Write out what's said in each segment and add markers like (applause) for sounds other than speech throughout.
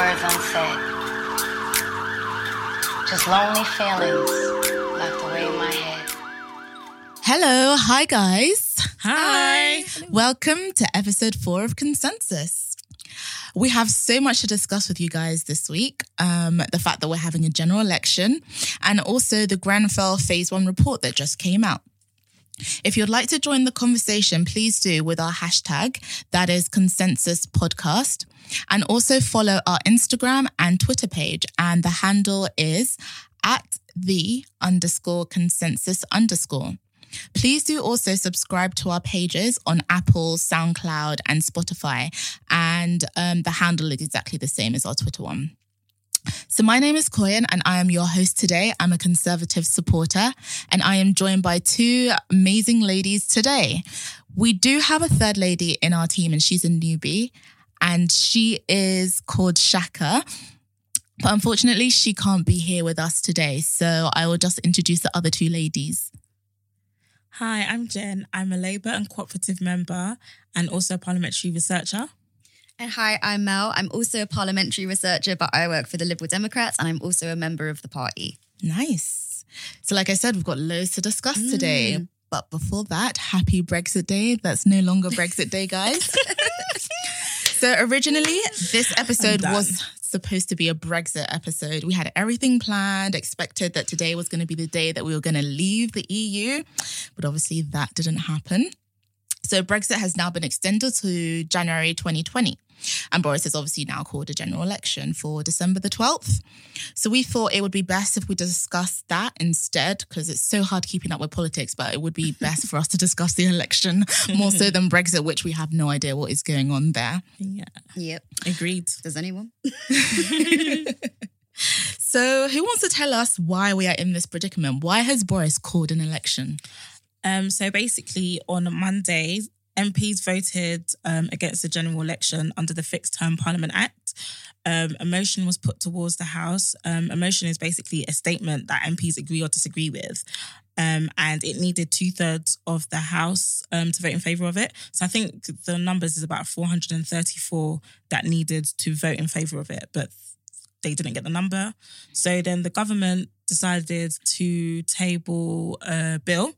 words unsaid. Just lonely feelings locked away in my head. Hello, hi guys. Hi. Welcome to episode four of Consensus. We have so much to discuss with you guys this week. Um, the fact that we're having a general election and also the Grenfell Phase One report that just came out. If you'd like to join the conversation, please do with our hashtag, that is Consensus Podcast, and also follow our Instagram and Twitter page. And the handle is at the underscore consensus underscore. Please do also subscribe to our pages on Apple, SoundCloud, and Spotify. And um, the handle is exactly the same as our Twitter one. So, my name is Koyin, and I am your host today. I'm a conservative supporter, and I am joined by two amazing ladies today. We do have a third lady in our team, and she's a newbie, and she is called Shaka. But unfortunately, she can't be here with us today. So, I will just introduce the other two ladies. Hi, I'm Jen. I'm a Labour and Cooperative member and also a parliamentary researcher. And hi, I'm Mel. I'm also a parliamentary researcher, but I work for the Liberal Democrats and I'm also a member of the party. Nice. So, like I said, we've got loads to discuss mm. today. But before that, happy Brexit Day. That's no longer Brexit Day, guys. (laughs) so, originally, this episode was supposed to be a Brexit episode. We had everything planned, expected that today was going to be the day that we were going to leave the EU. But obviously, that didn't happen. So Brexit has now been extended to January 2020. And Boris has obviously now called a general election for December the 12th. So we thought it would be best if we discussed that instead, because it's so hard keeping up with politics, but it would be best for us to discuss the election (laughs) more so than Brexit, which we have no idea what is going on there. Yeah. Yep. Agreed. Does anyone? (laughs) so who wants to tell us why we are in this predicament? Why has Boris called an election? Um, so basically, on Monday, MPs voted um, against the general election under the Fixed Term Parliament Act. Um, a motion was put towards the House. Um, a motion is basically a statement that MPs agree or disagree with. Um, and it needed two thirds of the House um, to vote in favour of it. So I think the numbers is about 434 that needed to vote in favour of it, but they didn't get the number. So then the government decided to table a bill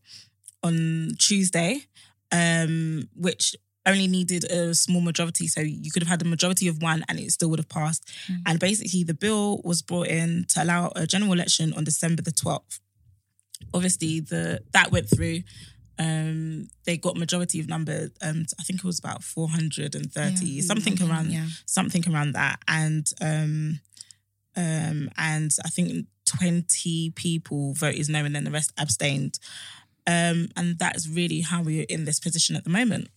on Tuesday, um, which only needed a small majority. So you could have had a majority of one and it still would have passed. Mm. And basically, the bill was brought in to allow a general election on December the 12th. Obviously, the that went through. Um, they got majority of number. Um, I think it was about 430, yeah, something around yeah. something around that. And um, um, and I think 20 people voted no, and then the rest abstained. Um, and that's really how we're in this position at the moment.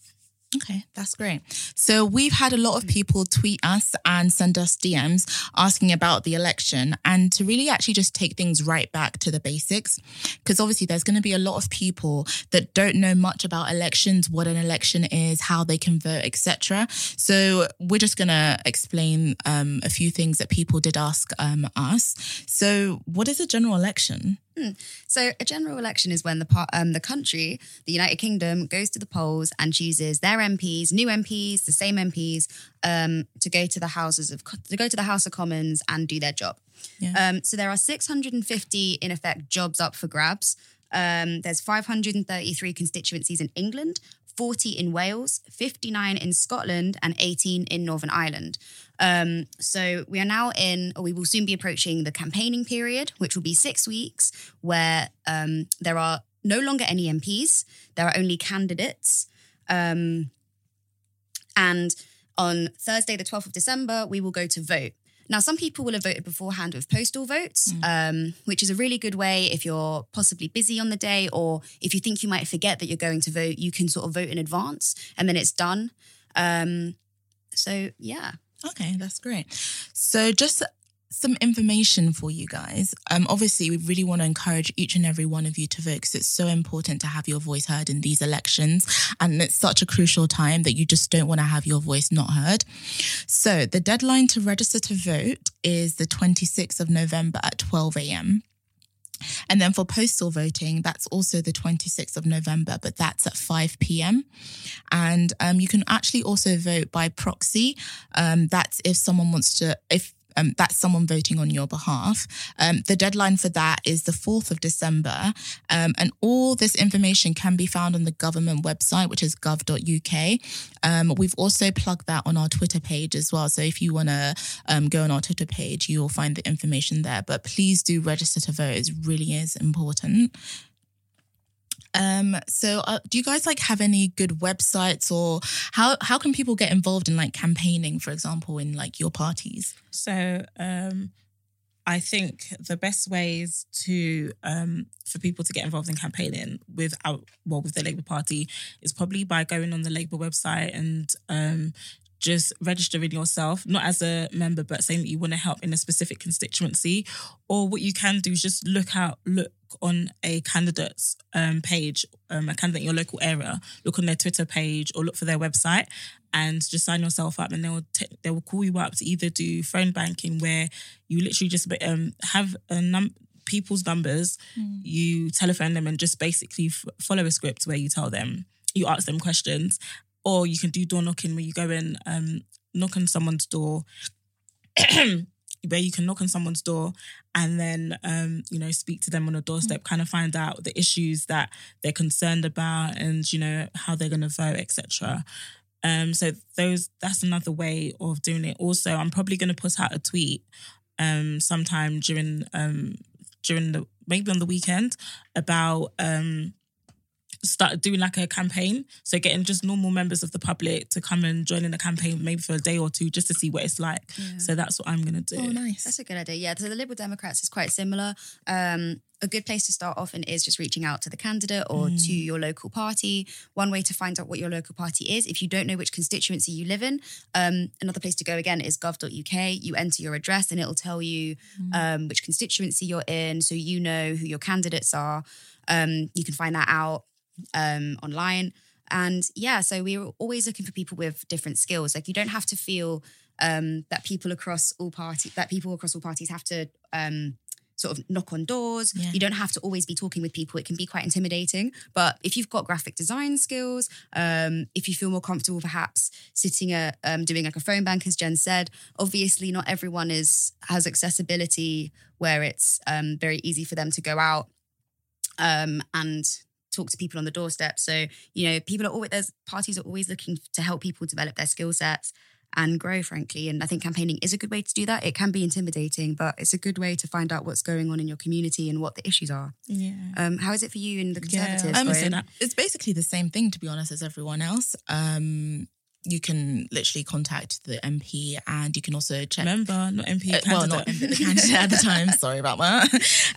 Okay, that's great. So we've had a lot of people tweet us and send us DMs asking about the election and to really actually just take things right back to the basics. Because obviously there's going to be a lot of people that don't know much about elections, what an election is, how they can vote, etc. So we're just going to explain um, a few things that people did ask um, us. So what is a general election? Hmm. So, a general election is when the um, the country, the United Kingdom, goes to the polls and chooses their MPs, new MPs, the same MPs, um, to go to the houses of to go to the House of Commons and do their job. Yeah. Um, so there are 650 in effect jobs up for grabs. Um, there's 533 constituencies in England, 40 in Wales, 59 in Scotland, and 18 in Northern Ireland. Um, so we are now in, or we will soon be approaching the campaigning period, which will be six weeks, where um, there are no longer any MPs, there are only candidates. Um, and on Thursday, the 12th of December, we will go to vote. Now, some people will have voted beforehand with postal votes, mm. um, which is a really good way if you're possibly busy on the day or if you think you might forget that you're going to vote, you can sort of vote in advance and then it's done. Um, so, yeah. Okay, that's great. So, just some information for you guys. Um, obviously, we really want to encourage each and every one of you to vote because it's so important to have your voice heard in these elections. And it's such a crucial time that you just don't want to have your voice not heard. So, the deadline to register to vote is the 26th of November at 12 a.m. And then for postal voting, that's also the 26th of November, but that's at 5 p.m. And um, you can actually also vote by proxy. Um, that's if someone wants to, if um, that's someone voting on your behalf. Um, the deadline for that is the 4th of December. Um, and all this information can be found on the government website, which is gov.uk. Um, we've also plugged that on our Twitter page as well. So if you want to um, go on our Twitter page, you will find the information there. But please do register to vote. It really is important. Um, so uh, do you guys like have any good websites or how how can people get involved in like campaigning, for example, in like your parties? So um, I think the best ways to um, for people to get involved in campaigning with our well with the Labour Party is probably by going on the Labour website and um, just registering yourself, not as a member, but saying that you want to help in a specific constituency. Or what you can do is just look out, look on a candidate's um, page, um, a candidate in your local area, look on their Twitter page or look for their website and just sign yourself up and they will t- they will call you up to either do phone banking where you literally just um, have a num- people's numbers, Hmm. you telephone them and just basically f- follow a script where you tell them, you ask them questions, or you can do door knocking where you go and um, knock on someone's door. (clears throat) where you can knock on someone's door and then um, you know speak to them on a doorstep kind of find out the issues that they're concerned about and you know how they're going to vote etc um, so those that's another way of doing it also i'm probably going to put out a tweet um, sometime during um, during the maybe on the weekend about um, start doing like a campaign. So getting just normal members of the public to come and join in the campaign maybe for a day or two just to see what it's like. So that's what I'm gonna do. Oh, nice. That's a good idea. Yeah, so the Liberal Democrats is quite similar. Um, a good place to start off in is just reaching out to the candidate or to your local party. One way to find out what your local party is, if you don't know which constituency you live in, um, another place to go again is gov.uk. You enter your address and it'll tell you um, which constituency you're in, so you know who your candidates are. Um, you can find that out um, online. And yeah, so we're always looking for people with different skills. Like you don't have to feel um, that people across all parties, that people across all parties have to um, sort of knock on doors. Yeah. You don't have to always be talking with people. It can be quite intimidating. But if you've got graphic design skills, um, if you feel more comfortable, perhaps sitting at um, doing like a phone bank, as Jen said, obviously not everyone is has accessibility where it's um, very easy for them to go out um, and talk to people on the doorstep. So, you know, people are always, there's parties are always looking to help people develop their skill sets and grow, frankly. And I think campaigning is a good way to do that. It can be intimidating, but it's a good way to find out what's going on in your community and what the issues are. Yeah. Um, how is it for you in the Yeah, Conservatives? I'm Um, saying that. It's basically the same thing, to be honest, as everyone else. Um, you can literally contact the MP and you can also check. Member, not MP. Uh, well, not. MP, the candidate at the time. (laughs) Sorry about that.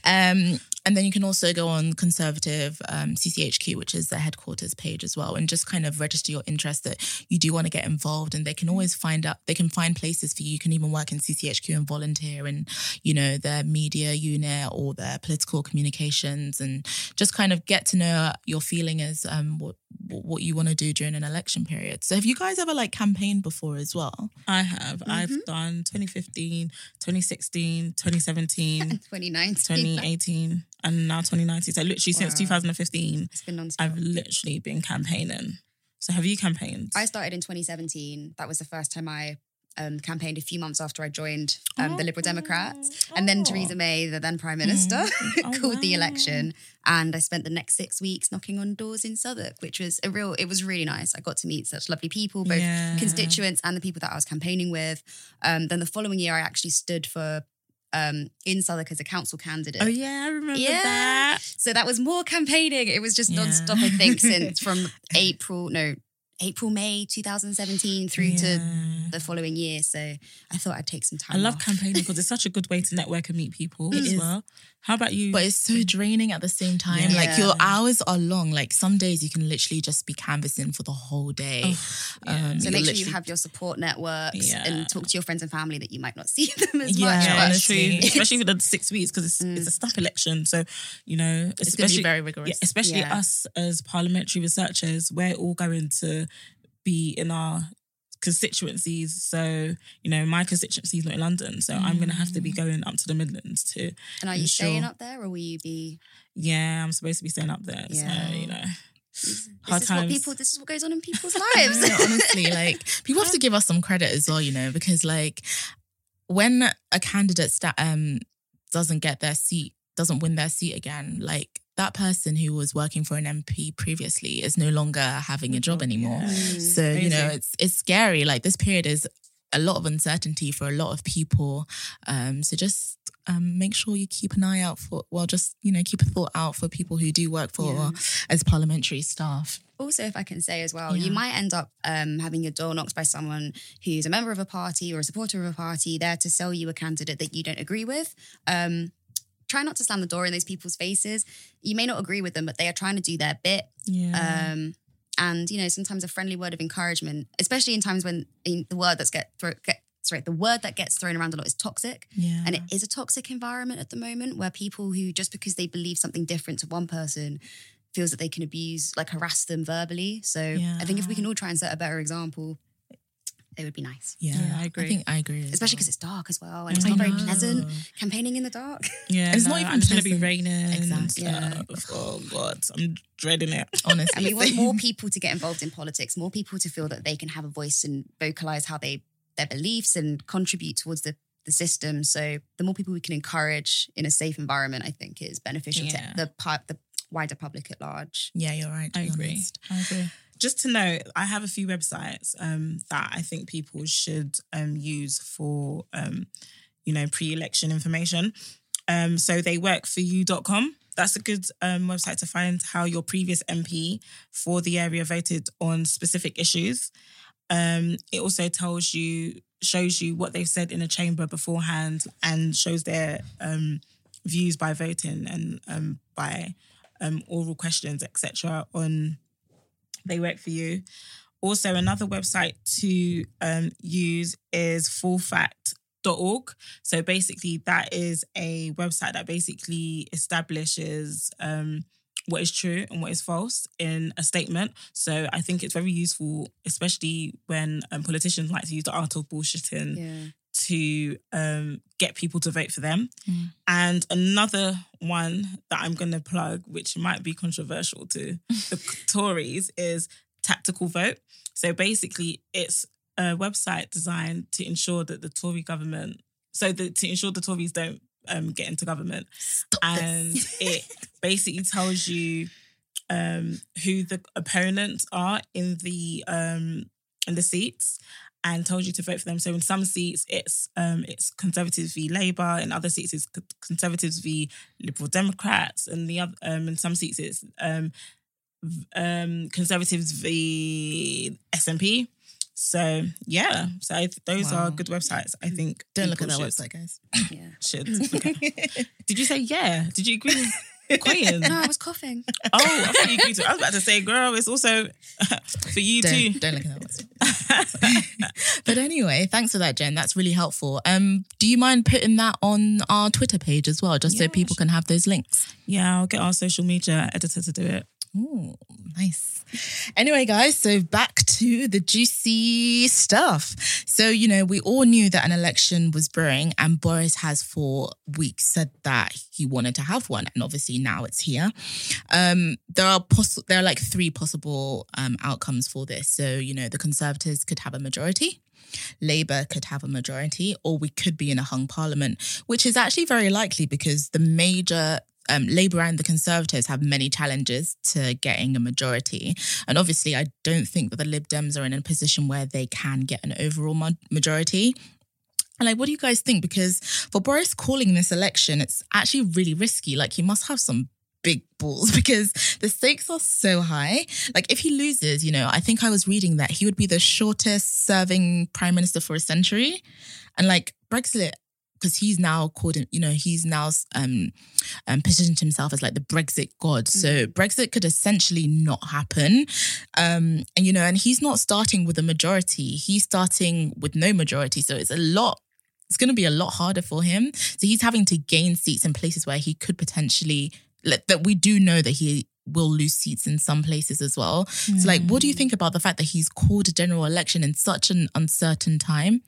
Um, and then you can also go on Conservative um, CCHQ, which is their headquarters page as well, and just kind of register your interest that you do want to get involved. And they can always find out, they can find places for you. You can even work in CCHQ and volunteer in, you know, their media unit or their political communications and just kind of get to know your feeling as um, what, what you want to do during an election period. So have you guys ever like campaigned before as well? I have. I've done 2015, 2016, 2017, (laughs) 2019. 2018, and now 2019. So literally since Wow. 2015, It's been non-stop. I've literally been campaigning. So have you campaigned? I started in 2017. That was the first time I um, campaigned a few months after I joined um, the Liberal Democrats. And then Oh. Theresa May, the then Prime Minister, (laughs) Oh, called the election. And I spent the next six weeks knocking on doors in Southwark, which was a real, it was really nice. I got to meet such lovely people, both Yeah. constituents and the people that I was campaigning with. Um, then the following year, I actually stood for um, in Southwark as a council candidate. Oh yeah, I remember Yeah. that. So that was more campaigning. It was just Yeah. non-stop, I think, since (laughs) from April, no, April, May 2017 through to the following year. So I thought I'd take some time. I love off. campaigning because it's (laughs) such a good way to network and meet people It as is. well. How about you? But it's so draining at the same time. Like your hours are long. Like some days you can literally just be canvassing for the whole day. yeah. Um, So make sure you have your support networks Yeah. and talk to your friends and family that you might not (laughs) see them as Yeah, much. yeah, but- honestly. (laughs) true. Especially for the six weeks because it's it's a stuck election. So you know, It's going to especially be very rigorous. yeah, especially Yeah. us as parliamentary researchers, we're all going to be in our constituencies. So you know, my constituency is not in London, so I'm going to have to be going up to the Midlands to. and are you ensure- staying up there or will you be? Yeah, I'm supposed to be staying up there. Yeah. So you know, This Hard is what times. people. This is what goes on in people's (laughs) lives. honestly, like (laughs) people have to give us some credit as well, you know, because like when a candidate sta- um doesn't get their seat, doesn't win their seat again, like that person who was working for an MP previously is no longer having a job anymore. Yeah. Mm. So you know, it's it's scary. Like this period is a lot of uncertainty for a lot of people. Um, so just um, make sure you keep an eye out for. Well, just you know, keep a thought out for people who do work for Yeah. as parliamentary staff. Also, if I can say as well, Yeah. you might end up um, having your door knocked by someone who's a member of a party or a supporter of a party there to sell you a candidate that you don't agree with. Um, try not to slam the door in those people's faces. You may not agree with them, but they are trying to do their bit. Yeah. Um, and you know, sometimes a friendly word of encouragement, especially in times when in the word that's get, thro- get sorry, the word that gets thrown around a lot is toxic. Yeah, And it is a toxic environment at the moment where people who just because they believe something different to one person feels that they can abuse, like harass them verbally. So I think if we can all try and set a better example, it would be nice. yeah, Yeah, I agree. I think I agree, as Especially well. because it's dark as well and it's I not very pleasant campaigning in the dark. (laughs) yeah, it's no, not even and it's gonna be raining. Exactly. and Yeah. Oh god, I'm dreading it. (laughs) honestly, And we want more people to get involved in politics, more people to feel that they can have a voice and vocalize how they their beliefs and contribute towards the the system. So the more people we can encourage in a safe environment, I think is beneficial Yeah. to the part the wider public at large. Yeah, you're right. I be agree. honest. I agree. Just to note, I have a few websites um, that I think people should um, use for, um, you know, pre-election information. Um, so they work for you.com. That's a good um, website to find how your previous MP for the area voted on specific issues. Um, it also tells you, shows you what they've said in a chamber beforehand and shows their um, views by voting and um, by um, oral questions, etc. on They Work For You. Also, another website to um, use is fullfact.org. So basically, that is a website that basically establishes um, what is true and what is false in a statement. So I think it's very useful, especially when um, politicians like to use the art of bullshitting Yeah. To um, get people to vote for them. Mm. And another one that I'm going to plug, which might be controversial to the (laughs) Tories, is Tactical Vote. So basically, it's a website designed to ensure that the Tory government, so that to ensure the Tories don't um, get into government, Stop and (laughs) it basically tells you um, who the opponents are in the um, in the seats and told you to vote for them. So in some seats it's um, it's Conservatives v Labour, in other seats it's Conservatives v Liberal Democrats, and the other um, in some seats it's um, um, Conservatives v SNP. So yeah, so I th- those Wow. are good websites. I think Don't look at that should- website, guys. Yeah. (laughs) Should look at. (laughs) Did you say yeah? Did you agree with (laughs) Queen? No, I was coughing. (laughs) Oh, I thought you agreed. I was about to say, girl, it's also (laughs) for you too. don't, don't look at that website. but anyway, thanks for that, Jen. That's really helpful. Um, do you mind putting that on our Twitter page as well, just so Yeah, people can have those links? yeah, I'll get our social media editor to do it. Oh, nice. Anyway, guys, so back to the juicy stuff. So, you know, we all knew that an election was brewing, and Boris has for weeks said that he wanted to have one, and obviously now it's here. Um, there are poss- there are like three possible um, outcomes for this. So, you know, the Conservatives could have a majority. Labour could have a majority, or we could be in a hung parliament, which is actually very likely because the major um, Labour and the Conservatives have many challenges to getting a majority. And obviously, I don't think that the Lib Dems are in a position where they can get an overall ma- majority. And like, what do you guys think? Because for Boris calling this election, it's actually really risky. Like, he must have some big balls (laughs) because the stakes are so high. Like, if he loses, you know, I think I was reading that he would be the shortest serving prime minister for a century. And like, Brexit, because he's now called, you know, he's now um, um, positioned himself as like the Brexit god. So Brexit could essentially not happen. Um, and, you know, and he's not starting with a majority, he's starting with no majority. So it's a lot it's going to be a lot harder for him. So he's having to gain seats in places where he could potentially, like, that we do know that he will lose seats in some places as well. So, like, what do you think about the fact that he's called a general election in such an uncertain time?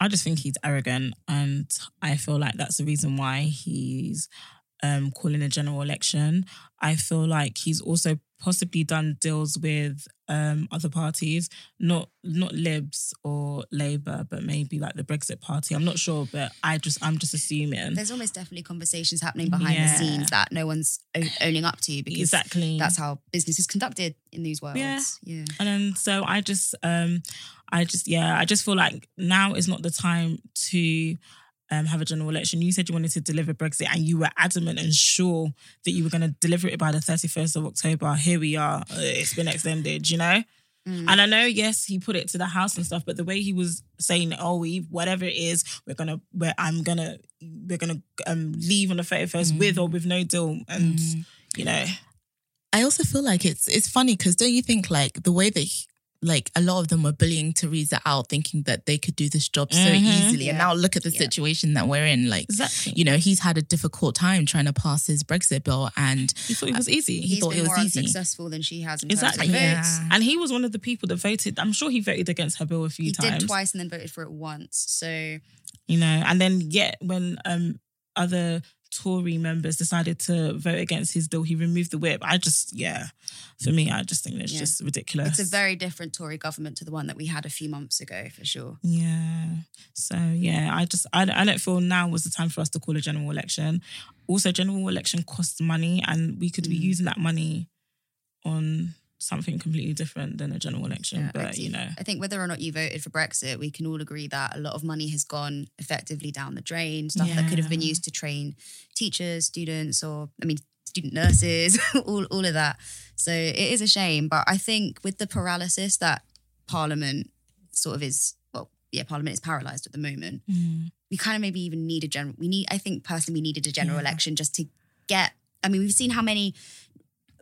I just think he's arrogant, and I feel like that's the reason why he's um, calling a general election. I feel like he's also possibly done deals with um, other parties, not not Libs or Labour, but maybe like the Brexit Party. I'm not sure, but I just I'm just assuming There's almost definitely conversations happening behind Yeah. the scenes that no one's o- owning up to because exactly that's how business is conducted in these worlds. Yeah. yeah. And then so I just um I just yeah, I just feel like now is not the time to um, have a general election. You said you wanted to deliver Brexit and you were adamant and sure that you were going to deliver it by the 31st of October. Here we are. Uh, It's been extended, you know? Mm. And I know, yes, he put it to the house and stuff, but the way he was saying, "Oh, we whatever it is, we're gonna, we're, I'm gonna, we're gonna um, leave on the thirty first Mm. with or with no deal," and you know, I also feel like it's it's funny because don't you think like the way that he- like a lot of them were bullying Theresa out, thinking that they could do this job so Mhm. easily, and now look at the Yeah. situation that we're in. Like, exactly. you know, he's had a difficult time trying to pass his Brexit bill, and he thought it was easy. He He's thought been it was more easy. unsuccessful than she has in Exactly. terms of Yeah. votes. And he was one of the people that voted. I'm sure he voted against her bill a few He times. did twice and then voted for it once. So You know, and then yet when um other Tory members decided to vote against his bill, he removed the whip. I just, yeah, for me, I just think it's Yeah. just ridiculous. it's a very different Tory government to the one that we had a few months ago, for sure. Yeah. So yeah, I just I, I don't feel now was the time for us to call a general election. Also, general election costs money, and we could be Mm. using that money on something completely different than a general election. Yeah, but you know, I think whether or not you voted for Brexit, we can all agree that a lot of money has gone effectively down the drain, stuff that could have been used to train teachers, students, or I mean, student nurses, (laughs) all, all of that. So it is a shame. But I think with the paralysis that Parliament sort of is, well, yeah, Parliament is paralyzed at the moment. Mm. We kind of maybe even need a general, we need, I think personally, we needed a general Yeah. election just to get, I mean, we've seen how many,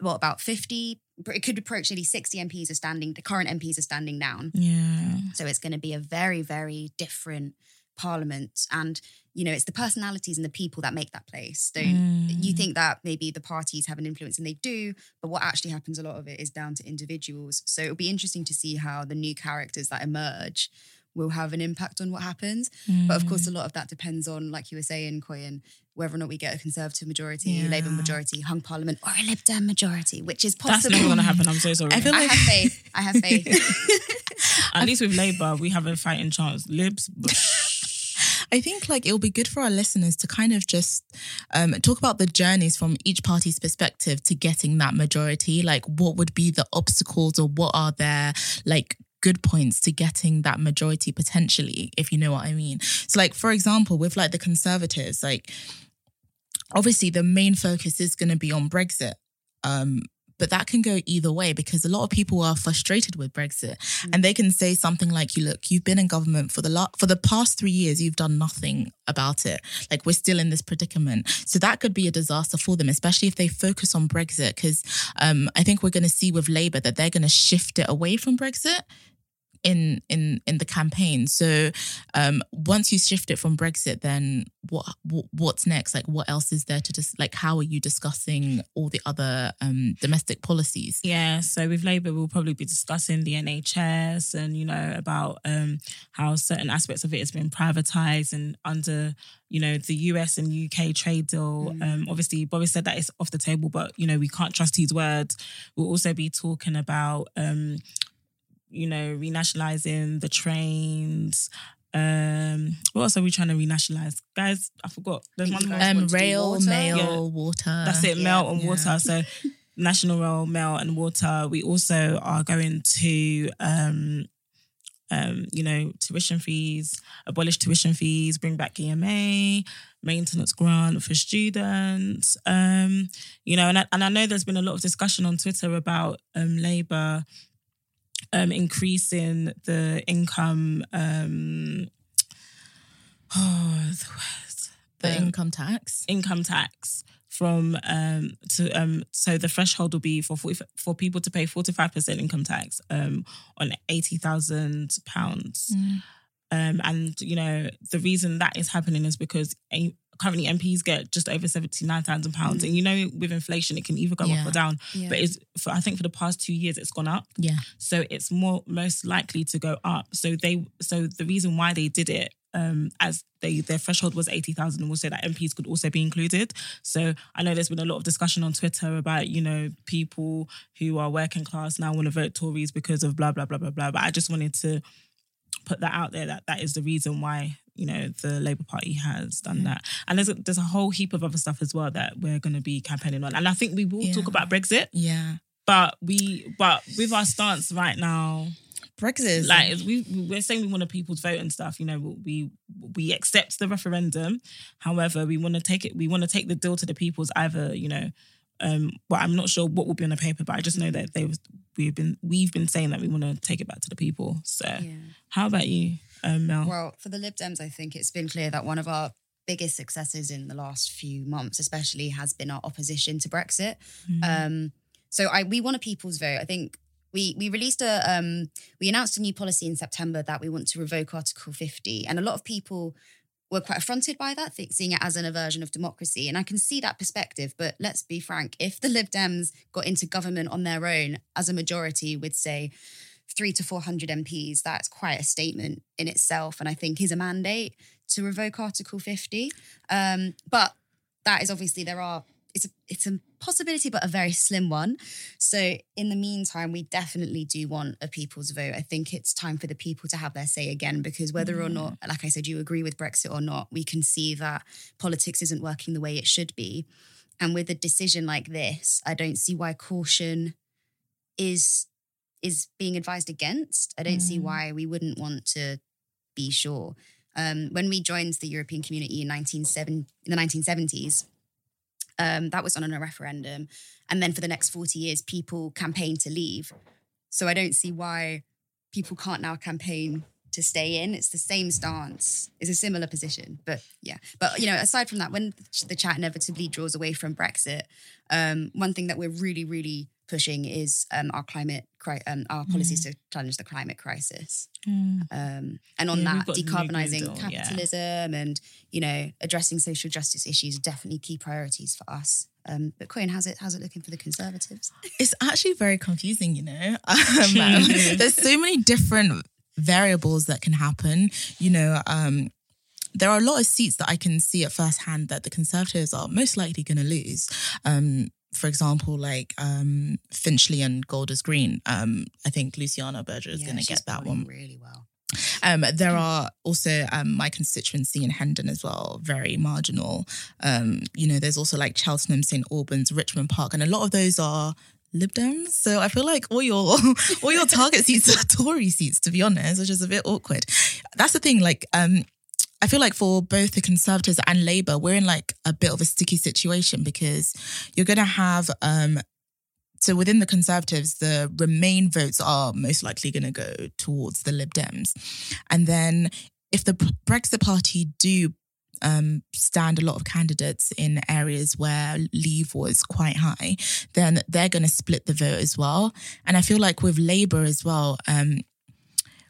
what, about 50, it could approach nearly 60 MPs are standing, the current MPs are standing down. yeah, So it's going to be a very, very different parliament. And, you know, it's the personalities and the people that make that place. Don't you Mm. think that maybe the parties have an influence and they do, but what actually happens, a lot of it is down to individuals. So it'll be interesting to see how the new characters that emerge will have an impact on what happens. But of course, Mm. a lot of that depends on, like you were saying, Koyin, whether or not we get a Conservative majority, Yeah. Labour majority, hung parliament, or a Lib Dem majority, which is possible. that's never going to happen. I'm so sorry. I feel like- I have faith. I have faith. (laughs) At least with Labour, we have a fighting chance. Libs, (laughs) I think like it'll be good for our listeners to kind of just um, talk about the journeys from each party's perspective to getting that majority. Like, what would be the obstacles, or what are their like good points to getting that majority potentially, if you know what I mean. So, like for example, with like the Conservatives, like obviously the main focus is going to be on Brexit. Um, but that can go either way because a lot of people are frustrated with Brexit and they can say something like you look you've been in government for the la- for the past 3 years you've done nothing about it. Like we're still in this predicament. So that could be a disaster for them especially if they focus on Brexit because um, I think we're going to see with Labour that they're going to shift it away from Brexit in in in the campaign so um once you shift it from brexit then what, what what's next like what else is there to just like how are you discussing all the other um domestic policies Yeah, so with Labour, we'll probably be discussing the NHS and you know about um, how certain aspects of it has been privatized and under you know the US and UK trade deal. Um, obviously, Boris said that it's off the table, but you know we can't trust his words. We'll also be talking about um, you know renationalizing the trains. Um, what else are we trying to renationalize, guys? I forgot. There's one more. um want to do rail water? mail Yeah. water That's it, Yeah. mail and Yeah. water. So (laughs) national rail, mail and water. We also are going to um um, you know, tuition fees, abolish tuition fees, bring back EMA, maintenance grant for students. Um, you know, and I, and I know there's been a lot of discussion on Twitter about um Labour um increasing the income um oh (sighs) the words the Um, income tax? income tax from um to um so the threshold will be for 40, for people to pay 45% income tax um on 80,000 pounds. Um and you know the reason that is happening is because a- currently MPs get just over 79,000 pounds and you know with inflation it can either go Yeah. up or down Yeah. but it's for I think for the past 2 years it's gone up yeah so it's more most likely to go up so they so the reason why they did it um, as they their threshold was eighty thousand, and also that MPs could also be included. So I know there's been a lot of discussion on Twitter about you know people who are working class now want to vote Tories because of blah blah blah blah blah. But I just wanted to put that out there that that is the reason why you know the Labour Party has done that. And there's a, there's a whole heap of other stuff as well that we're going to be campaigning on. And I think we will Yeah. talk about Brexit, Yeah. but we but with our stance right now, Brexit like we we're saying we want a people's vote and stuff. You know, we we accept the referendum. However, we want to take it. We want to take the deal to the people's either. You know. Um, well, I'm not sure what will be on the paper, but I just know that they've we've been we've been saying that we want to take it back to the people. So, Yeah. how about you, um, Mel? Well, for the Lib Dems, I think it's been clear that one of our biggest successes in the last few months, especially, has been our opposition to Brexit. Um, so I we want a people's vote. I think we we released a um, we announced a new policy in September that we want to revoke Article 50, and a lot of people were quite affronted by that, seeing it as an aversion of democracy. And I can see that perspective. But let's be frank: if the Lib Dems got into government on their own as a majority with say three to four hundred MPs, that's quite a statement in itself. And I think is a mandate to revoke Article 50. Um, but that is obviously there are it's a it's a possibility, but a very slim one. So in the meantime, we definitely do want a people's vote. I think it's time for the people to have their say again, because whether or not, like I said, you agree with Brexit or not, we can see that politics isn't working the way it should be. And with a decision like this, I don't see why caution is is being advised against. I don't see Mm. why we wouldn't want to be sure. Um, when we joined the European Community in 1970, in the 1970s, um, that was on a referendum, and then for the next 40 years, people campaigned to leave. So I don't see why people can't now campaign to stay in. It's the same stance. It's a similar position, but yeah. But you know, aside from that, when the chat inevitably draws away from Brexit, um, one thing that we're really, really pushing is um, our climate, cri- um, our policies to challenge the climate crisis. Mm. Um, and on Yeah, that, got the New decarbonising Deal, yeah. capitalism and you know addressing social justice issues are definitely key priorities for us. Um, but Koyin, how's it how's it looking for the Conservatives? It's actually very confusing, you know. (laughs) Um, there's so many different variables that can happen. You know, um, there are a lot of seats that I can see at first hand that the Conservatives are most likely going to lose. Um, for example, like um, Finchley and Golders Green. Um, I think Luciana Berger is Yeah, going to get that one. really well. Um, there are also um, my constituency in Hendon as well, very marginal. Um, you know, there's also like Cheltenham, St Albans, Richmond Park, and a lot of those are Lib Dems. So I feel like all your (laughs) all your target seats are (laughs) Tory seats, to be honest, which is a bit awkward. That's the thing. Like, um, I feel like for both the Conservatives and Labour, we're in like a bit of a sticky situation because you're going to have um, so within the Conservatives, the Remain votes are most likely going to go towards the Lib Dems, and then if the Brexit Party do um, stand a lot of candidates in areas where Leave was quite high, then they're going to split the vote as well. And I feel like with Labour as well. Um,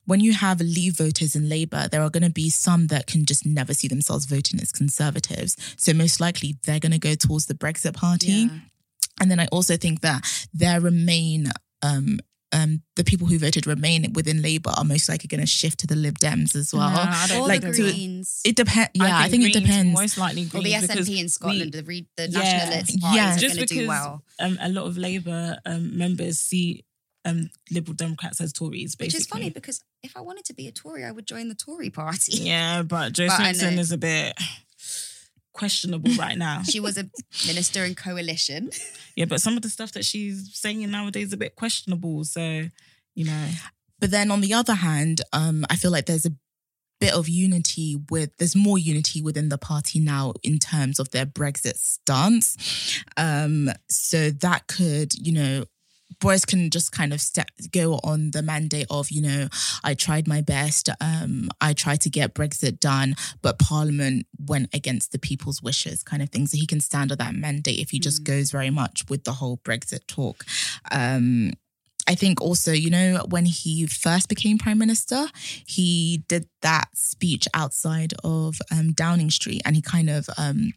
when you have Leave voters in Labour, there are going to be some that can just never see themselves voting as Conservatives. So most likely they're going to go towards the Brexit Party. Yeah. And then I also think that their Remain, um, um, the people who voted Remain within Labour are most likely going to shift to the Lib Dems as well. Nah, I don't Or like the to- Greens. It depends. Yeah, I think, it Greens depends. Most likely or the Greens because SNP in Scotland, we- the, re- the Yeah. nationalist parties Yeah. are just going to do well. um, a lot of Labour um, members see um, Liberal Democrats as Tories, basically. Which is funny because if I wanted to be a Tory, I would join the Tory party. Yeah, but Jo But Swinson is a bit questionable right now. She was a minister in coalition. yeah, but some of the stuff that she's saying nowadays is a bit questionable. So, you know, But then on the other hand, um, I feel like there's a bit of unity with there's more unity within the party now in terms of their Brexit stance. Um, so that could, you know, Boris can just kind of step, go on the mandate of, you know, I tried my best. Um, I tried to get Brexit done, but Parliament went against the people's wishes, kind of thing. So he can stand on that mandate if he just goes very much with the whole Brexit talk. Um, I think also, you know, when he first became prime minister, he did that speech outside of um, Downing Street, and he kind of um,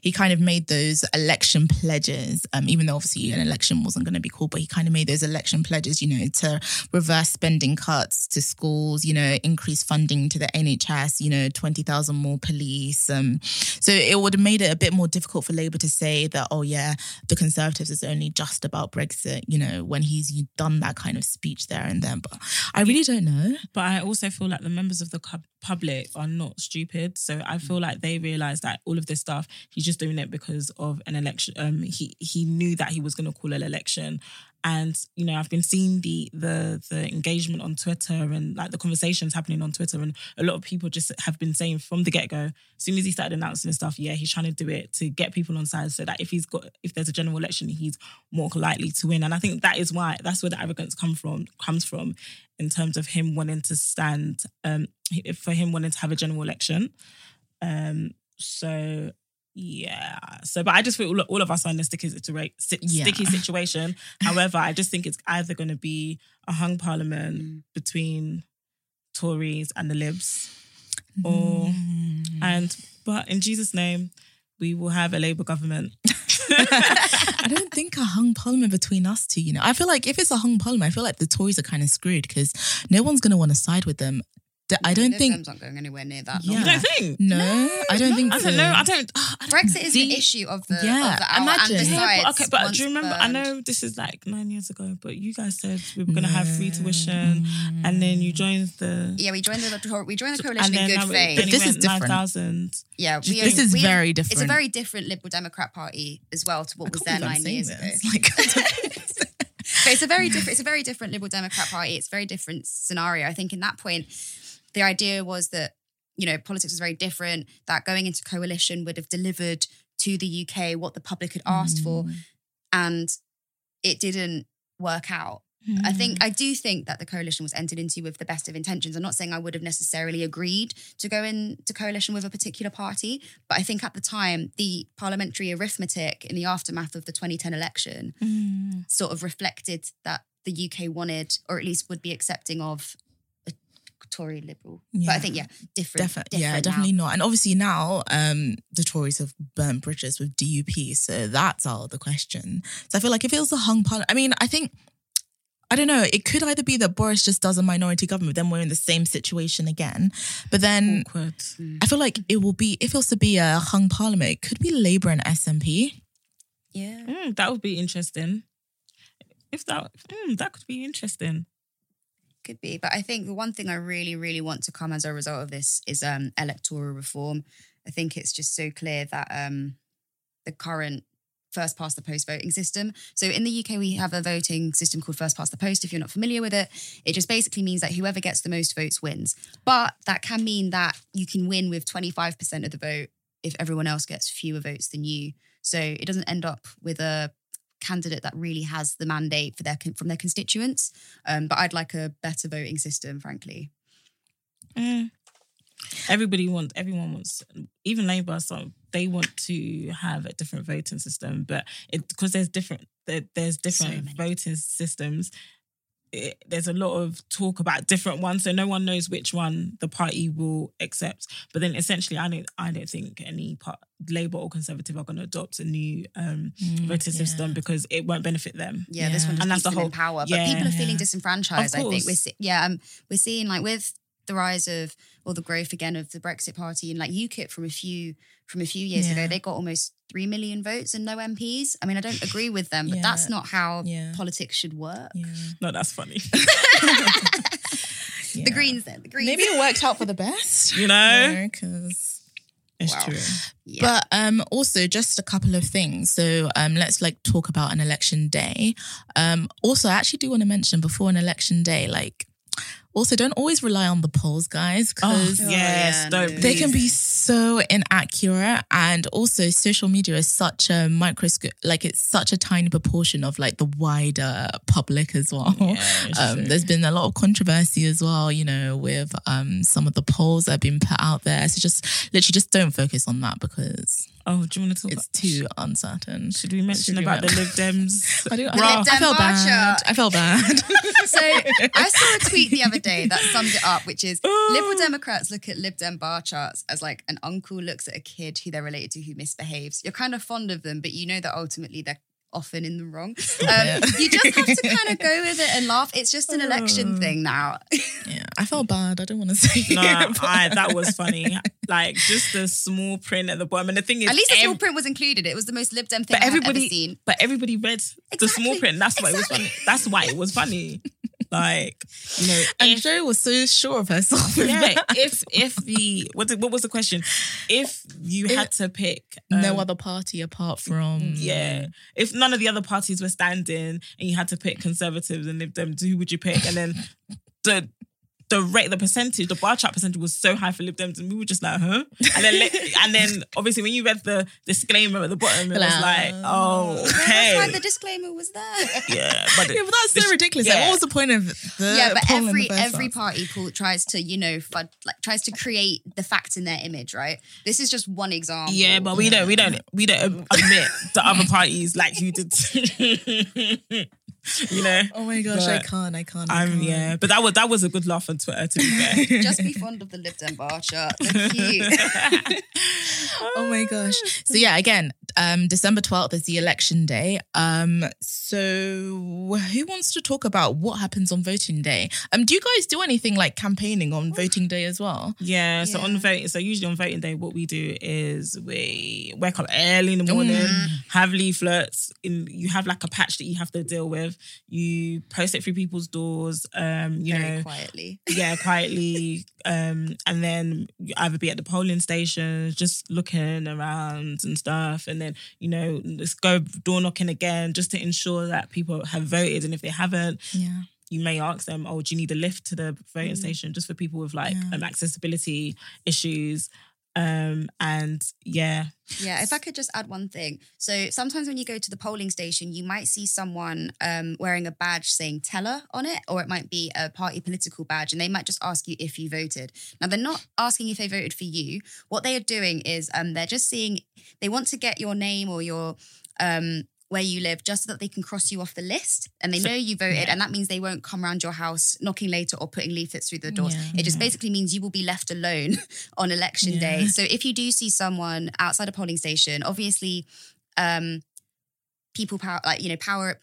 he kind of made those election pledges, um, even though obviously an election wasn't going to be called, but he kind of made those election pledges, you know, to reverse spending cuts to schools, you know, increase funding to the NHS, you know, 20,000 more police. Um, so it would have made it a bit more difficult for Labour to say that, oh, yeah, the Conservatives is only just about Brexit, you know, when he's done that kind of speech there and then. But I really don't know. But I also feel like the members of the public are not stupid. So I feel like they realize that all of this stuff, he's just doing it because of an election. Um, he he knew that he was going to call an election, and you know I've been seeing the the the engagement on Twitter and like the conversations happening on Twitter, and a lot of people just have been saying from the get go, as soon as he started announcing stuff, yeah, he's trying to do it to get people on side so that if he's got if there's a general election, he's more likely to win. And I think that is why that's where the arrogance come from comes from in terms of him wanting to stand um for him wanting to have a general election. Um so yeah. So, but I just feel all, all of us are in a sticky, situa- si- Yeah. sticky situation. (laughs) However, I just think it's either going to be a hung parliament Mm. between Tories and the Libs, or Mm. and but in Jesus' name, we will have a Labour government. (laughs) (laughs) I don't think a hung parliament between us two, you know. I feel like if it's a hung parliament, I feel like the Tories are kind of screwed because no one's going to want to side with them. D- I don't Those think. terms aren't going anywhere near that. Yeah. You don't think? No, I don't think I don't know. I don't. (gasps) I don't Brexit is the see- issue of the, Yeah, of the hour. imagine. And Yeah, Yeah, but, okay, but do you remember? I know this is like nine years ago, but you guys said we were going to have free tuition, and then you joined the. Yeah, we joined the we joined the coalition in good it- faith. then it This is different. 9,000. yeah, we, This is we- very different. It's a very different Liberal Democrat Party as well to what was there can't I'm nine years ago. Like, (laughs) But it's a very different. It's a very different Liberal Democrat Party. It's a very different scenario. I think in that point, the idea was that you know politics was very different. That going into coalition would have delivered to the UK what the public had asked for, Mm. and it didn't work out. I Mm. think I do think that the coalition was entered into with the best of intentions. I'm not saying I would have necessarily agreed to go into coalition with a particular party, but I think at the time the parliamentary arithmetic in the aftermath of the 2010 election Mm. sort of reflected that the UK wanted, or at least would be accepting of Tory Liberal. But I think yeah, different. Definitely, yeah, different now. definitely not. And obviously now, um, the Tories have burnt bridges with DUP, so that's out of the question. So I feel like if it was a hung parliament, I mean, I think. I don't know. It could either be that Boris just does a minority government, then we're in the same situation again. But then Awkward. I feel like it will be, if it was to be a hung parliament, it could be Labour and SNP. Yeah. Mm, that would be interesting. If that, mm, that could be interesting. Could be. But I think the one thing I really, really want to come as a result of this is um, electoral reform. I think it's just so clear that um, the current first past the post voting system. So in the UK, we have a voting system called first past the post. If you're not familiar with it, it just basically means that whoever gets the most votes wins. But that can mean that you can win with 25% of the vote if everyone else gets fewer votes than you. So it doesn't end up with a candidate that really has the mandate for their from their constituents. Um, but I'd like a better voting system, frankly. Mm. Everybody wants, everyone wants, even Labour, so they want to have a different voting system, but it because there's different, there, there's different many. voting systems. It, there's a lot of talk about different ones, so no one knows which one the party will accept. But then, essentially, I don't, I don't think any part, Labour or Conservative are going to adopt a new um, voting system because it won't benefit them. Yeah, this one just And that's the whole- power. But yeah, people are feeling disenfranchised. I think we're yeah, um, we're seeing like with the rise of or the growth again of the Brexit Party and like UKIP from a few from a few years Yeah. ago, they got almost three million votes and no MPs. I mean, I don't agree with them, but that's not how Yeah. politics should work. Yeah. No, that's funny. (laughs) The Greens, then the Greens. Maybe it worked out for the best. You know? because it's Wow. true. Yeah. But um, also just a couple of things. So um, let's like talk about an election day. Um, also, I actually do want to mention before an election day, like also don't always rely on the polls, guys, because Oh, Oh, yes, yeah, don't no. they can be so inaccurate and also social media is such a microscope like it's such a tiny proportion of like the wider public as well. Yeah, (laughs) um, there's been a lot of controversy as well you know with um, some of the polls that have been put out there. So just literally just don't focus on that because Oh, do you want to talk? It's about, too uncertain. Should we mention Should we about the Lib Dems? (laughs) I, don't, The I, Lib I felt bar bad. I felt bad. (laughs) So I (laughs) saw a tweet the other day that summed it up, which is oh. liberal Democrats look at Lib Dem bar charts as like an uncle looks at a kid who they're related to who misbehaves. You're kind of fond of them, but you know that ultimately they're often in the wrong. (laughs) Um, it. you just have to kind of go with it and laugh. It's just an election thing now. (laughs) yeah, I felt bad. I don't want to say No, it. I, that was funny. Like just the small print at the bottom, and the thing is, At least the ev- small print was included. It was the most Lib Dem thing but I've ever everybody, seen. but everybody read the small print. That's why it was funny. That's why it was funny. (laughs) Like you know, and if, Jo was so sure of herself. (laughs) yeah, if if the what what was the question? If you had to pick no um, other party apart from Yeah. If none of the other parties were standing and you had to pick conservatives and Lib Dems, who would you pick? And then the the rate, the percentage, the bar chart percentage was so high for Lib Dems, and we were just like, huh? And then, (laughs) and then obviously when you read the disclaimer at the bottom, it was like, oh, That's why okay, the disclaimer was there. (laughs) yeah, but, Yeah, but that's so This- ridiculous. Like, what was the point of the yeah, but poll in the every first every party pool tries to you know fud, like tries to create the facts in their image, right? This is just one example. yeah, but we don't, we don't, we don't (laughs) admit the other parties like you did, (laughs) you know. Oh my gosh, I can't, I can't. I can't. yeah, but that was that was a good laugh on Twitter. To be fair, (laughs) just be fond of the Lib Dem bar chart. They're cute. Oh my gosh. So yeah, again, um, December 12th is the election day. Um, so who wants to talk about what happens on voting day? Um, do you guys do anything like campaigning on voting day as well? Yeah, so on Yeah. voting, so usually on voting day, what we do is we wake up early in the morning, Mm. have leaflets. In you have like a patch that you have to deal with. You post it through people's doors. Um, you Very know, quietly. yeah, quietly. (laughs) Um, and then you either be at the polling stations, just looking around and stuff, and then you know, let's go door knocking again, just to ensure that people have voted. And if they haven't, Yeah. you may ask them, "Oh, do you need a lift to the voting station?" Just for people with like Yeah. um, accessibility issues. Um, and yeah, Yeah, if I could just add one thing. So sometimes when you go to the polling station, you might see someone um, wearing a badge saying teller on it, or it might be a party political badge, and they might just ask you if you voted. Now, they're not asking if they voted for you. What they are doing is um, they're just seeing, they want to get your name or your. Um, where you live, just so that they can cross you off the list, and they So- know you voted, yeah. and that means they won't come around your house knocking later or putting leaflets through the doors. Yeah. it just Yeah. basically means you will be left alone (laughs) on election day. So if you do see someone outside a polling station, obviously, um, people power, like you know, power.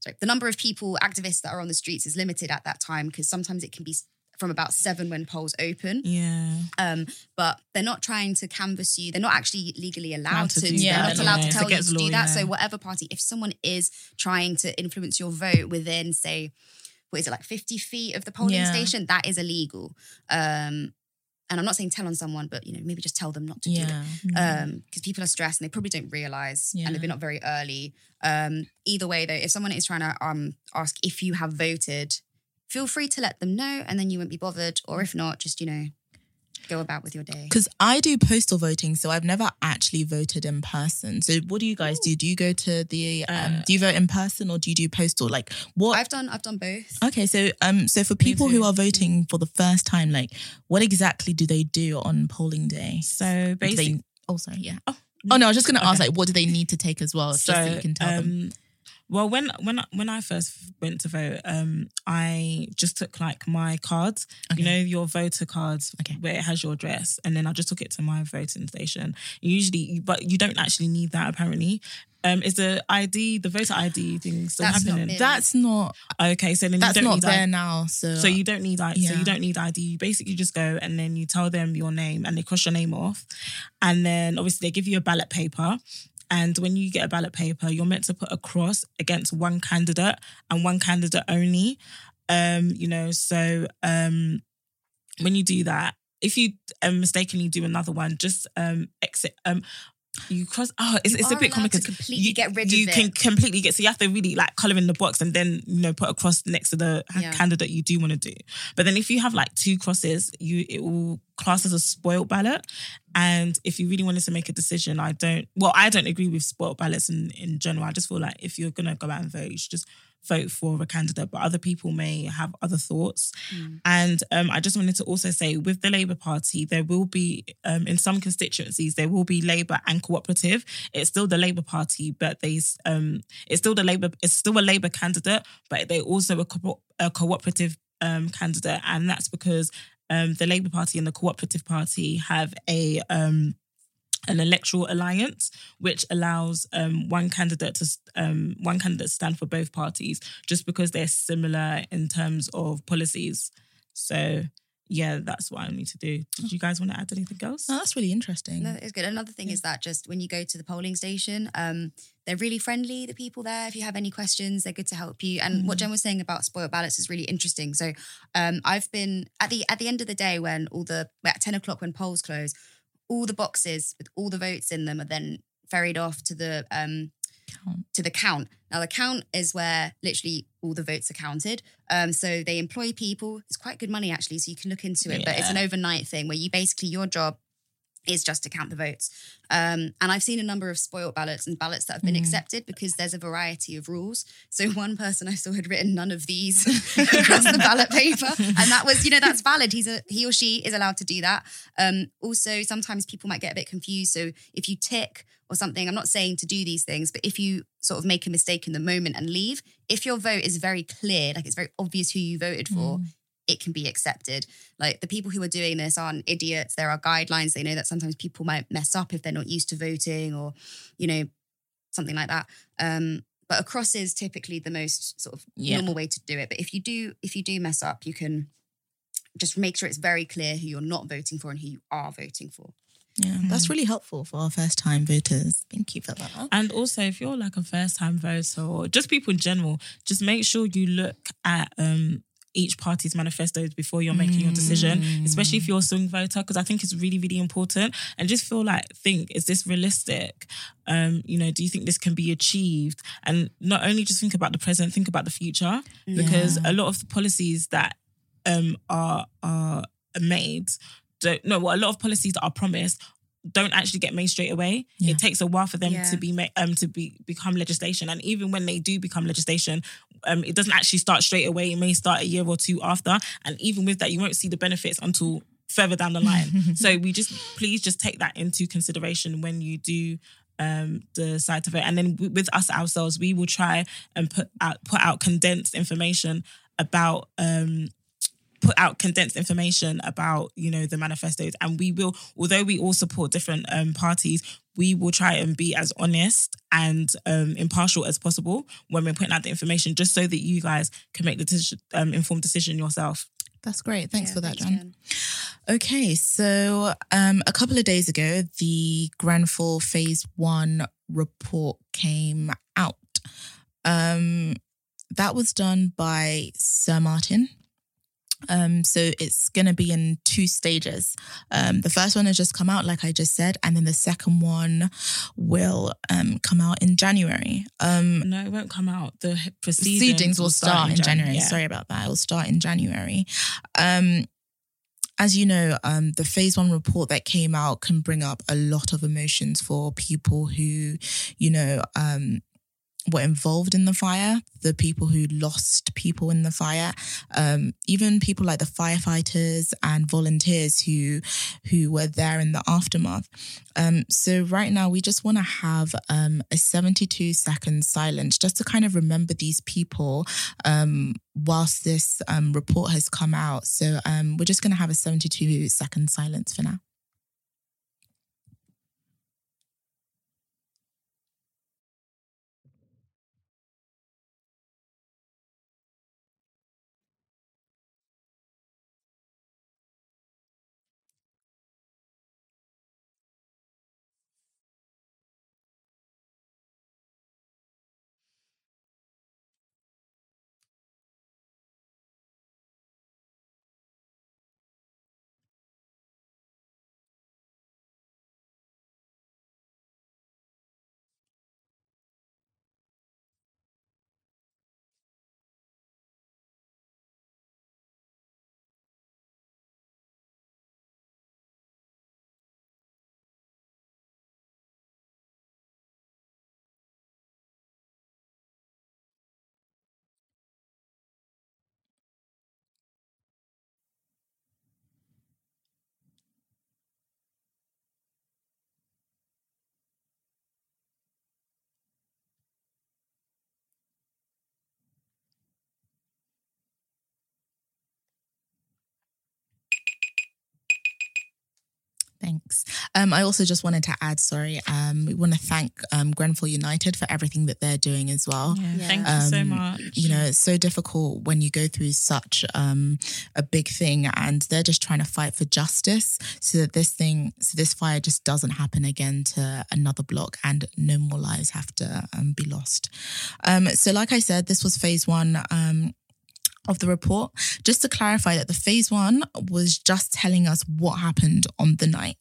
Sorry, the number of people, activists that are on the streets is limited at that time because sometimes it can be from about seven when polls open. yeah, Um, but they're not trying to canvass you. They're not actually legally allowed Allowed to to. do they're that, not allowed yeah. to tell you to do that. yeah. So whatever party, if someone is trying to influence your vote within, say, what is it like fifty feet of the polling Yeah. station, that is illegal. Um, and I'm not saying tell on someone, but you know maybe just tell them not to do it Yeah. um because people are stressed and they probably don't realize Yeah. and they've been up very early um either way though if someone is trying to um ask if you have voted feel free to let them know and then you won't be bothered or if not just you know go about with your day Because I do postal voting, so I've never actually voted in person. So what do you guys do? Do you go to the um, Uh, do you vote in person or do you do postal? Like what i've done i've done both Okay, so um, so for people who are voting for the first time, like, what exactly do they do on polling day? so basically, they, oh, sorry, yeah. Oh, no, I was just gonna ask, like, what do they need to take as well, just so, you can tell them. Well, when when I- when I first went to vote, um, I just took like my cards, Okay. you know, your voter cards, Okay. where it has your address, and then I just took it to my voting station. Usually, but you don't actually need that apparently. Um, is the ID, the voter ID thing still That's not happening? been- That's not okay, so then that's you don't not need there ID. now. So So you don't need ID. So you don't need ID. You basically just go and then you tell them your name and they cross your name off. And then obviously they give you a ballot paper. And when you get a ballot paper, you're meant to put a cross against one candidate and one candidate only. Um, you know, so um when you do that, if you um, mistakenly do another one, just um exit um you cross oh it's, it's a bit complicated completely you, get rid you of it. can completely get so you have to really like color in the box and then you know put a cross next to the Yeah. candidate you do want to do but then if you have like two crosses you it will class as a spoiled ballot and if you really wanted to make a decision i don't well i don't agree with spoiled ballots in in general i just feel like if you're gonna go out and vote you should just vote for a candidate, but other people may have other thoughts. Mm. And um, I just wanted to also say with the Labour Party, there will be, um, in some constituencies, there will be Labour and cooperative. It's still the Labour Party, but they, um, it's still the Labour, it's still a Labour candidate, but they also a, co- a cooperative um, candidate. And that's because um, the Labour Party and the Cooperative Party have a um, an electoral alliance, which allows um, one candidate to um, one candidate to stand for both parties, just because they're similar in terms of policies. So yeah, that's what I need to do. Did you guys want to add anything else? No, that's really interesting. No, it's good. Another thing is that just when you go to the polling station, um, they're really friendly. The people there, if you have any questions, they're good to help you. And what Mhm. Jen was saying about spoiled ballots is really interesting. So, um, I've been at the at the end of the day when all the at ten o'clock when polls close, all the boxes with all the votes in them are then ferried off to the um Count. to the count. Now the count is where literally all the votes are counted. Um, so they employ people. It's quite good money actually, so you can look into it. But it's an overnight thing where you basically your job is just to count the votes. Um, and I've seen a number of spoiled ballots and ballots that have been Mm. accepted because there's a variety of rules. So (laughs) one person I saw had written none of these (laughs) across the ballot paper, and that was, you know, that's valid. He's a he or she is allowed to do that. Um, also, sometimes people might get a bit confused. So if you tick or something, I'm not saying to do these things, but if you sort of make a mistake in the moment and leave, if your vote is very clear, like it's very obvious who you voted for, Mm. It can be accepted. Like the people who are doing this aren't idiots. There are guidelines. They know that sometimes people might mess up if they're not used to voting or, you know, something like that. Um, but a cross is typically the most sort of Yeah. normal way to do it. But if you do, if you do mess up, you can just make sure it's very clear who you're not voting for and who you are voting for. Yeah, that's really helpful for our first time voters. Thank you for that. And also, if you're like a first time voter or just people in general, just make sure you look at um, each party's manifestos before you're making your decision, especially if you're a swing voter, because I think it's really, really important. And just feel like, think, is this realistic? Um, you know, do you think this can be achieved? And not only just think about the present, think about the future, because a lot of the policies that um, are are made don't no, well, a lot of policies that are promised don't actually get made straight away. Yeah. It takes a while for them Yeah. to be made, um to be become legislation, and even when they do become legislation, um, it doesn't actually start straight away. It may start a year or two after, and even with that, you won't see the benefits until further down the line. (laughs) so we just please just take that into consideration when you do um decide to vote, and then w- with us ourselves, we will try and put out put out condensed information about um put out condensed information about you know the manifestos and we will although we all support different um parties we will try and be as honest and um impartial as possible when we're putting out the information just so that you guys can make the decision, um, informed decision yourself That's great. Thanks Yeah, for that, thanks, Jen. Okay, so um, a couple of days ago, the Grenfell Phase One report came out. Um, that was done by Sir Martin. Um, so it's going to be in two stages. Um, the first one has just come out, like I just said, and then the second one will um, come out in January. Um, no it won't come out the proceedings, proceedings will start in January. yeah. Sorry about that. It will start in January. Um, as you know, um, the phase one report that came out can bring up a lot of emotions for people who, you know, um, were involved in the fire, the people who lost people in the fire, um, even people like the firefighters and volunteers who who were there in the aftermath. Um, so right now we just want to have um, a 72 second silence just to kind of remember these people um, whilst this um, report has come out. So um, we're just going to have a 72 second silence for now. Thanks. Um, I also just wanted to add, sorry, um, we want to thank um, Grenfell United for everything that they're doing as well. Yeah, Yeah. Thank you so Um, much. You know, it's so difficult when you go through such um, a big thing, and they're just trying to fight for justice so that this thing, so this fire just doesn't happen again to another block, and no more lives have to um, be lost. Um, so, like I said, this was phase one. Of the report, just to clarify that the phase one was just telling us what happened on the night.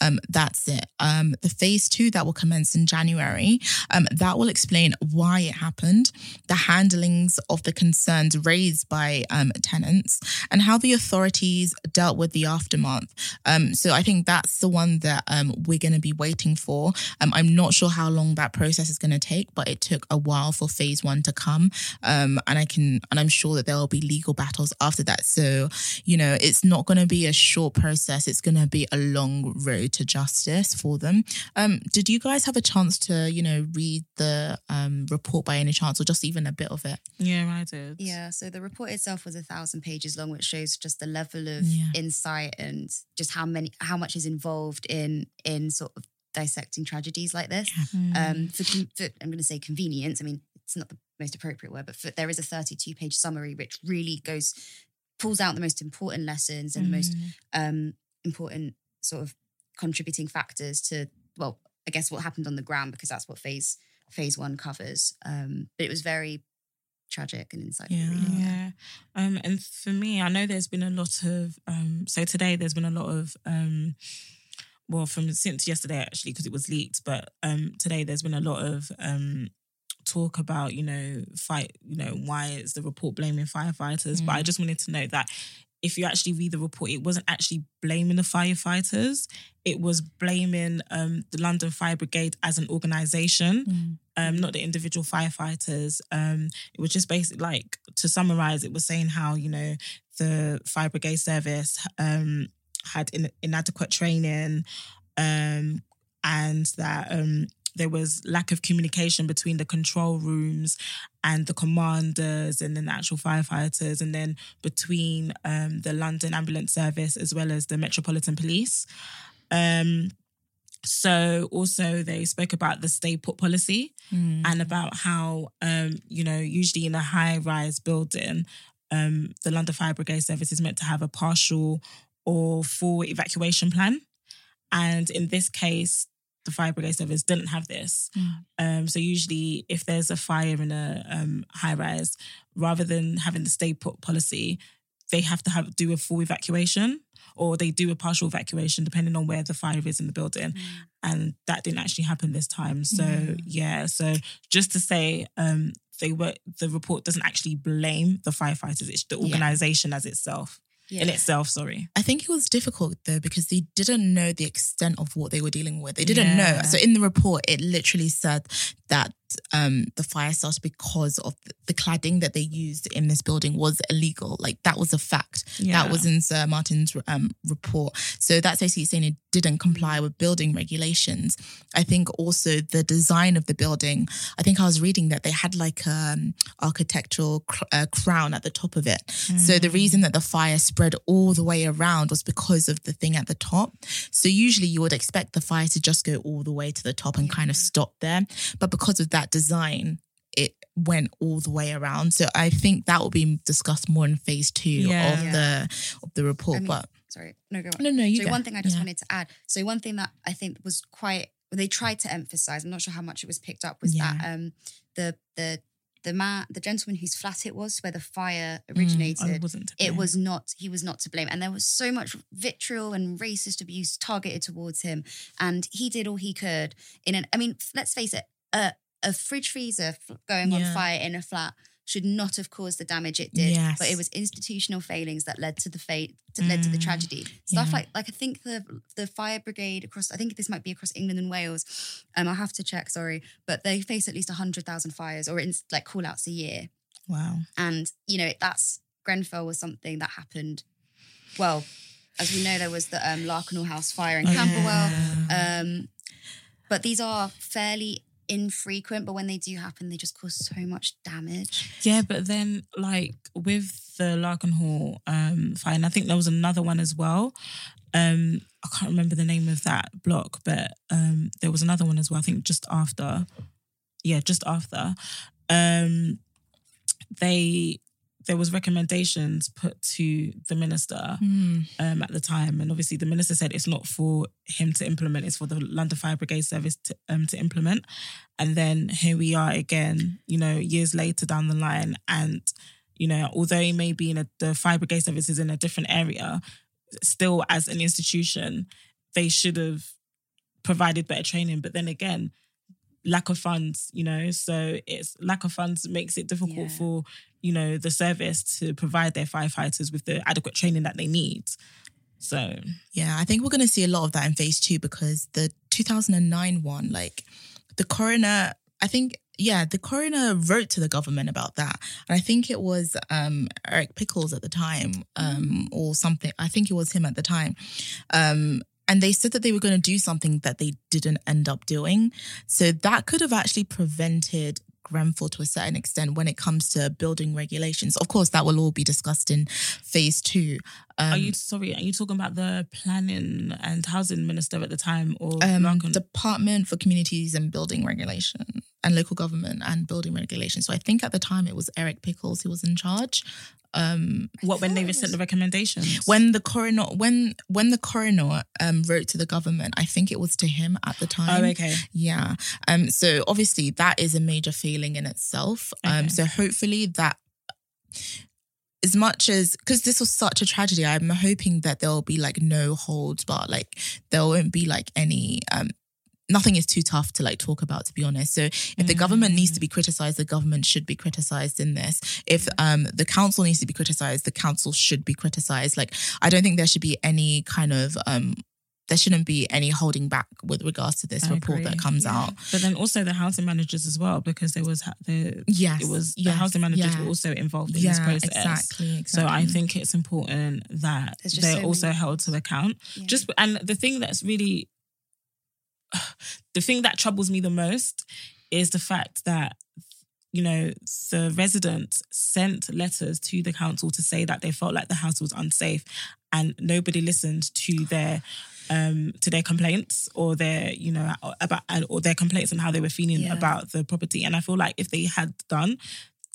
Um, that's it. Um, the phase two that will commence in January, um, that will explain why it happened, the handlings of the concerns raised by um, tenants, and how the authorities dealt with the aftermath. Um, so I think that's the one that um, we're going to be waiting for. I'm not sure how long that process is going to take, but it took a while for phase one to come, um, and I can, and I'm sure that there will be legal battles after that. So you know, it's not going to be a short process. It's going to be a long road to justice for them. Um, did you guys have a chance to, you know, read the um, report by any chance, or just even a bit of it? yeah, I did. Yeah, so the report itself was a thousand pages long, which shows just the level of Yeah. insight and just how many, how much is involved in in sort of dissecting tragedies like this. Mm. Um, for, for I'm going to say convenience. I mean, it's not the most appropriate word, but for, there is a 32 page summary which really goes pulls out the most important lessons and the most Mm. um, important sort of contributing factors to well, I guess what happened on the ground because that's what phase phase one covers. Um, but it was very tragic and insightful. Yeah. reading. Yeah. Um, and for me, I know there's been a lot of um so today there's been a lot of um well from since yesterday actually because it was leaked, but um today there's been a lot of um talk about, you know, fight, you know, why is the report blaming firefighters? But I Mm. just wanted to note that if you actually read the report, it wasn't actually blaming the firefighters. It was blaming um, the London Fire Brigade as an organization um, not the individual firefighters. Um, it was just basically like to summarize, it was saying how you know the fire brigade service um, had in, inadequate training, um, and that um, there was lack of communication between the control rooms and the commanders, and then the actual firefighters, and then between um, the London Ambulance Service as well as the Metropolitan Police. Um, so also they spoke about the stay put policy Mm. and about how um, you know usually in a high rise building um, the London Fire Brigade Service is meant to have a partial or full evacuation plan, and in this case, the Fire Brigade Service didn't have this. Mm. Um, so usually, if there's a fire in a um, high rise, rather than having the stay put policy, they have to have do a full evacuation or they do a partial evacuation depending on where the fire is in the building and that didn't actually happen this time so Mm. yeah so just to say um they were the report doesn't actually blame the firefighters it's the Yeah. organization as itself in itself sorry I think it was difficult though because they didn't know the extent of what they were dealing with. They didn't know. So in the report, it literally said that um, the fire started because of the, cladding that they used in this building was illegal. Like that was a fact. Yeah. That was in Sir Martin's um, report. So that's basically saying it didn't comply with building regulations. I think also the design of the building. I think I was reading that they had like um architectural cr- uh, crown at the top of it. So the reason that the fire spread all the way around was because of the thing at the top. So usually you would expect the fire to just go all the way to the top and kind of stop there, but because of that design, it went all the way around. So I think that will be discussed more in phase two Yeah. of Yeah. the of the report. I mean, but Sorry, no, go on. no, no, you so go. one thing I just Yeah. wanted to add. So one thing that I think was quite they tried to emphasize. I'm not sure how much it was picked up. Was that um the the the man the gentleman whose flat it was where the fire I originated. wasn't it was not he was not to blame and there was so much vitriol and racist abuse targeted towards him and he did all he could in an i mean let's face it a, a fridge freezer going Yeah. on fire in a flat should not have caused the damage it did Yes. but it was institutional failings that led to the fate to, led to the Mm. tragedy stuff Yeah. like like i think the the fire brigade across i think this might be across england and wales um i'll have to check sorry but they face at least 100000 fires or in, like call outs a year wow and you know that's Grenfell was something that happened. Well, as we know, there was the um, Lakanal House fire in Oh, Camberwell. yeah. Um, but these are fairly infrequent. But when they do happen, they just cause so much damage. Yeah, but then like with the Lakanal um fire, and I think there was another one as well. Um, I can't remember the name of that block, but um, there was another one as well. I think just after, yeah, just after, um, they there was recommendations put to the minister Hmm. um, at the time, and obviously the minister said it's not for him to implement; it's for the London Fire Brigade Service to um, to implement. And then here we are again, you know, years later down the line, and you know, although it may be in a, the Fire Brigade Service is in a different area, still as an institution, they should have provided better training. But then again, lack of funds, you know, so it's lack of funds makes it difficult Yeah. for you know the service to provide their firefighters with the adequate training that they need. So Yeah, I think we're going to see a lot of that in phase two because the 2009 one, like the coroner, I think, yeah, the coroner wrote to the government about that. And I think it was um, Eric Pickles at the time um, or something. I think it was him at the time. Um, and they said that they were going to do something that they didn't end up doing. So that could have actually prevented Grenfell to a certain extent when it comes to building regulations. Of course, that will all be discussed in phase two. Um, are you sorry? Are you talking about the planning and housing minister at the time, or um, Department for Communities and Building Regulation and Local Government and Building Regulation. So I think at the time it was Eric Pickles who was in charge. Um, what when they sent the recommendations? when the coroner when when the coroner um, wrote to the government, I think it was to him at the time. oh, okay. Yeah. Um. So obviously that is a major failing in itself. Um. Okay. So hopefully that, as much as because this was such a tragedy, I'm hoping that there will be like no holds, but like there won't be like any um. Nothing is too tough to like talk about, to be honest. So, if the government needs to be criticized, the government should be criticized in this. If um the council needs to be criticized, the council should be criticized. Like, I don't think there should be any kind of um there shouldn't be any holding back with regards to this I report agree. that comes Yeah. out. But then also the housing managers as well, because there was the Yes, it was the housing managers yeah. were also involved in yeah, this process. exactly, exactly. So I think it's important that they're so also many- held to account. Just and the thing that's really (sighs) the thing that troubles me the most is the fact that you know the residents sent letters to the council to say that they felt like the house was unsafe and nobody listened to their um to their complaints or their you know about or their complaints and how they were feeling Yeah. about the property and i feel like if they had done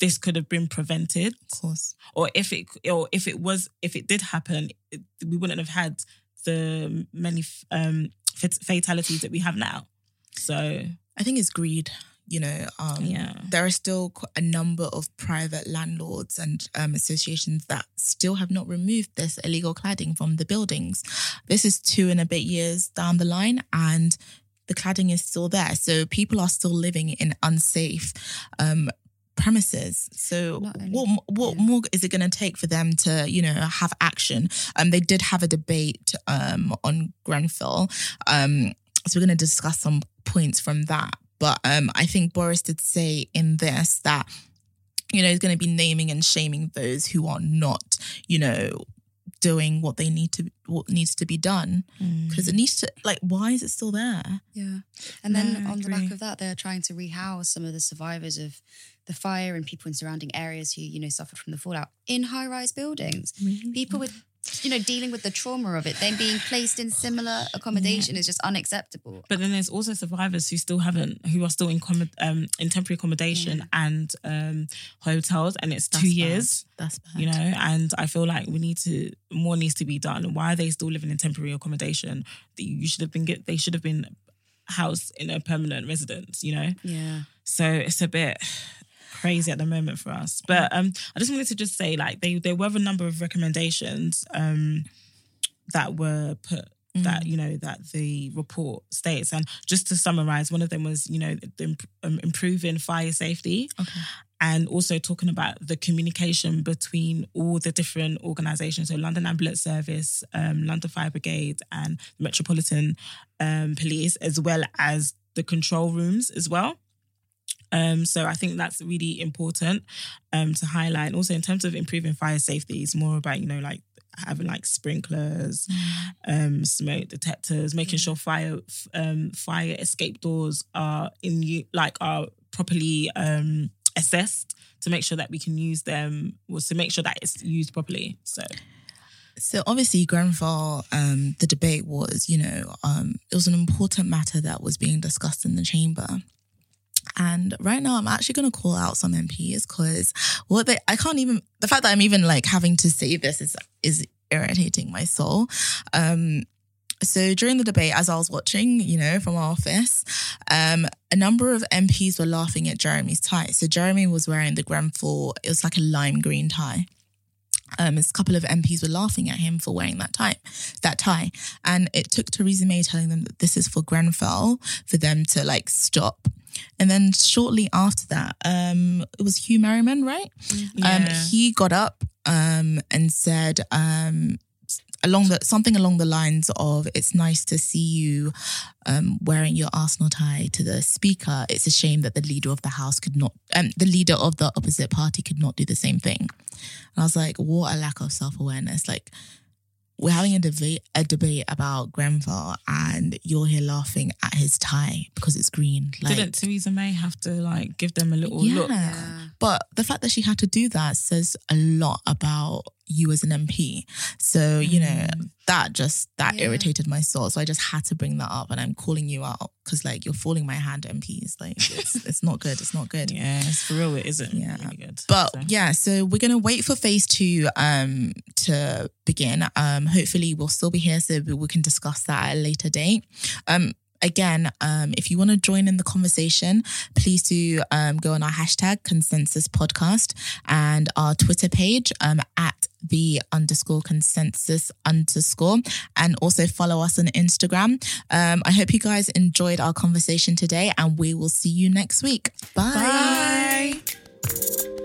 this could have been prevented of course. or if it or if it was if it did happen it, we wouldn't have had the many um fatalities that we have now so I think it's greed. You know, um, Yeah. there are still a number of private landlords and um, associations that still have not removed this illegal cladding from the buildings. This is two and a bit years down the line, and the cladding is still there. So people are still living in unsafe um, premises. So only- what what yeah. more is it going to take for them to you know have action? Um, they did have a debate um on Grenfell. Um, so we're going to discuss some points from that. But um, I think Boris did say in this that you know he's going to be naming and shaming those who are not you know doing what they need to what needs to be done Mm. because it needs to like why is it still there? Yeah. And then No, I on the back of that, they're trying to rehouse some of the survivors of the fire and people in surrounding areas who, you know, suffered from the fallout in high rise buildings. People with, you know, dealing with the trauma of it, then being placed in similar accommodation is just unacceptable. But then there's also survivors who still haven't, who are still in um, in temporary accommodation and um, hotels, and it's That's two bad. years. That's bad. You know, and I feel like we need to more needs to be done. Why are they still living in temporary accommodation? That You should have been get. They should have been housed in a permanent residence. You know, Yeah. so it's a bit crazy at the moment for us. But um, I just wanted to just say, like, they there were a number of recommendations um, that were put that you know that the report states, and just to summarize, one of them was you know the, um, improving fire safety. Okay. And also talking about the communication between all the different organisations, so London Ambulance Service, um, London Fire Brigade, and Metropolitan um, Police, as well as the control rooms as well. Um, so I think that's really important um, to highlight. And also in terms of improving fire safety, it's more about, you know, like having like sprinklers, um, smoke detectors, making sure fire um, fire escape doors are in like are properly um, assessed to make sure that we can use them was to make sure that it's used properly. So So obviously, Grenfell, um, the debate was, you know, um, it was an important matter that was being discussed in the chamber. And right now, I'm actually going to call out some MPs because what they, I can't even, the fact that I'm even like having to say this is, is irritating my soul. Um, so during the debate, as I was watching, you know, from our office, um, a number of MPs were laughing at Jeremy's tie. So Jeremy was wearing the Grenfell, it was like a lime green tie. Um, a couple of MPs were laughing at him for wearing that tie, that tie, and it took Theresa May telling them that this is for Grenfell for them to like stop. And then shortly after that, um, it was Huw Merriman, right? Um, he got up um, and said um, along the something along the lines of, "It's nice to see you um, wearing your Arsenal tie to the speaker. It's a shame that the leader of the house could not, um, the leader of the opposite party could not do the same thing." And I was like, "What a lack of self awareness!" Like. We're having a debate, a debate about Grenfell, and you're here laughing at his tie because it's green. Like, Didn't Theresa May have to like give them a little yeah. look? But the fact that she had to do that says a lot about you as an MP. So, you know, Mm. that just that Yeah. irritated my soul. So I just had to bring that up and I'm calling you out because like you're falling my hand, MPs. Like it's (laughs) it's not good. It's not good. Yeah, it's for real. It isn't Yeah. really good. But So- yeah, so we're gonna wait for phase two um to begin. Um hopefully we'll still be here so we can discuss that at a later date. Um again, um if you want to join in the conversation, please do um go on our hashtag consensus podcast and our Twitter page um at the underscore consensus underscore and also follow us on Instagram. Um I hope you guys enjoyed our conversation today and we will see you next week. Bye. Bye.